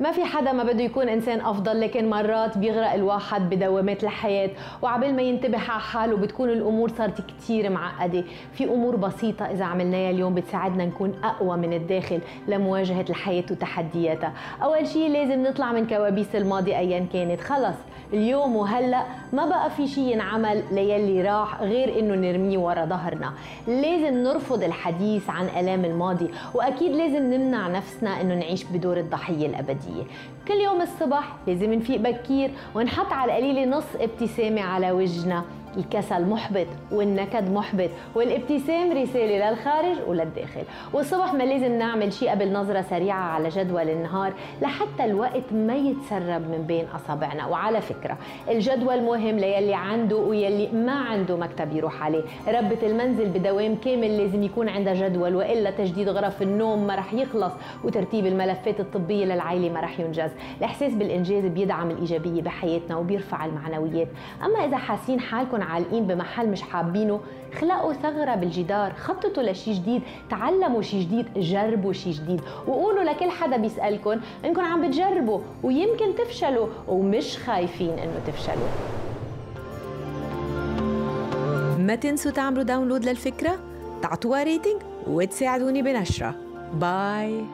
ما في حدا ما بده يكون إنسان أفضل لكن مرات بيغرق الواحد بدوامات الحياة. وعبال ما ينتبه على حاله بتكون الأمور صارت كثير معقدة. في أمور بسيطة إذا عملناها اليوم بتساعدنا نكون أقوى من الداخل لمواجهة الحياة وتحدياتها. أول شيء لازم نطلع من كوابيس الماضي ايا كانت. خلص اليوم وهلأ ما بقى في شيء ينعمل ليلي راح غير إنه نرميه ورا ظهرنا. لازم نرفض الحديث عن آلام الماضي. وأكيد لازم نمنع نفسنا إنه نعيش بدور الضحية الأبدية. كل يوم الصبح لازم نفيق بكير ونحط على القليله نص ابتسامة على وجهنا. الكسل محبط والنكد محبط والابتسام رسالة للخارج وللداخل. والصبح ما لازم نعمل شيء قبل نظرة سريعة على جدول النهار لحتى الوقت ما يتسرب من بين أصابعنا. وعلى فكرة الجدول مهم ليلي عنده ويلي ما عنده مكتب يروح عليه. ربة المنزل بدوام كامل لازم يكون عندها جدول وإلا تجديد غرف النوم ما رح يخلص وترتيب الملفات الطبية للعائلة ما رح ينجز. الإحساس بالإنجاز بيدعم الإيجابية بحياتنا وبيرفع المعنويات. أما إذا حاسين حالكم عالقين بمحل مش حابينه خلقوا ثغرة بالجدار خططوا لشي جديد تعلموا شي جديد جربوا شي جديد. وقولوا لكل حدا بيسألكم انكم عم بتجربوا ويمكن تفشلوا ومش خايفين إنه تفشلوا. ما تنسوا تعملوا download للفكرة تعطوها rating وتساعدوني بنشرة. باي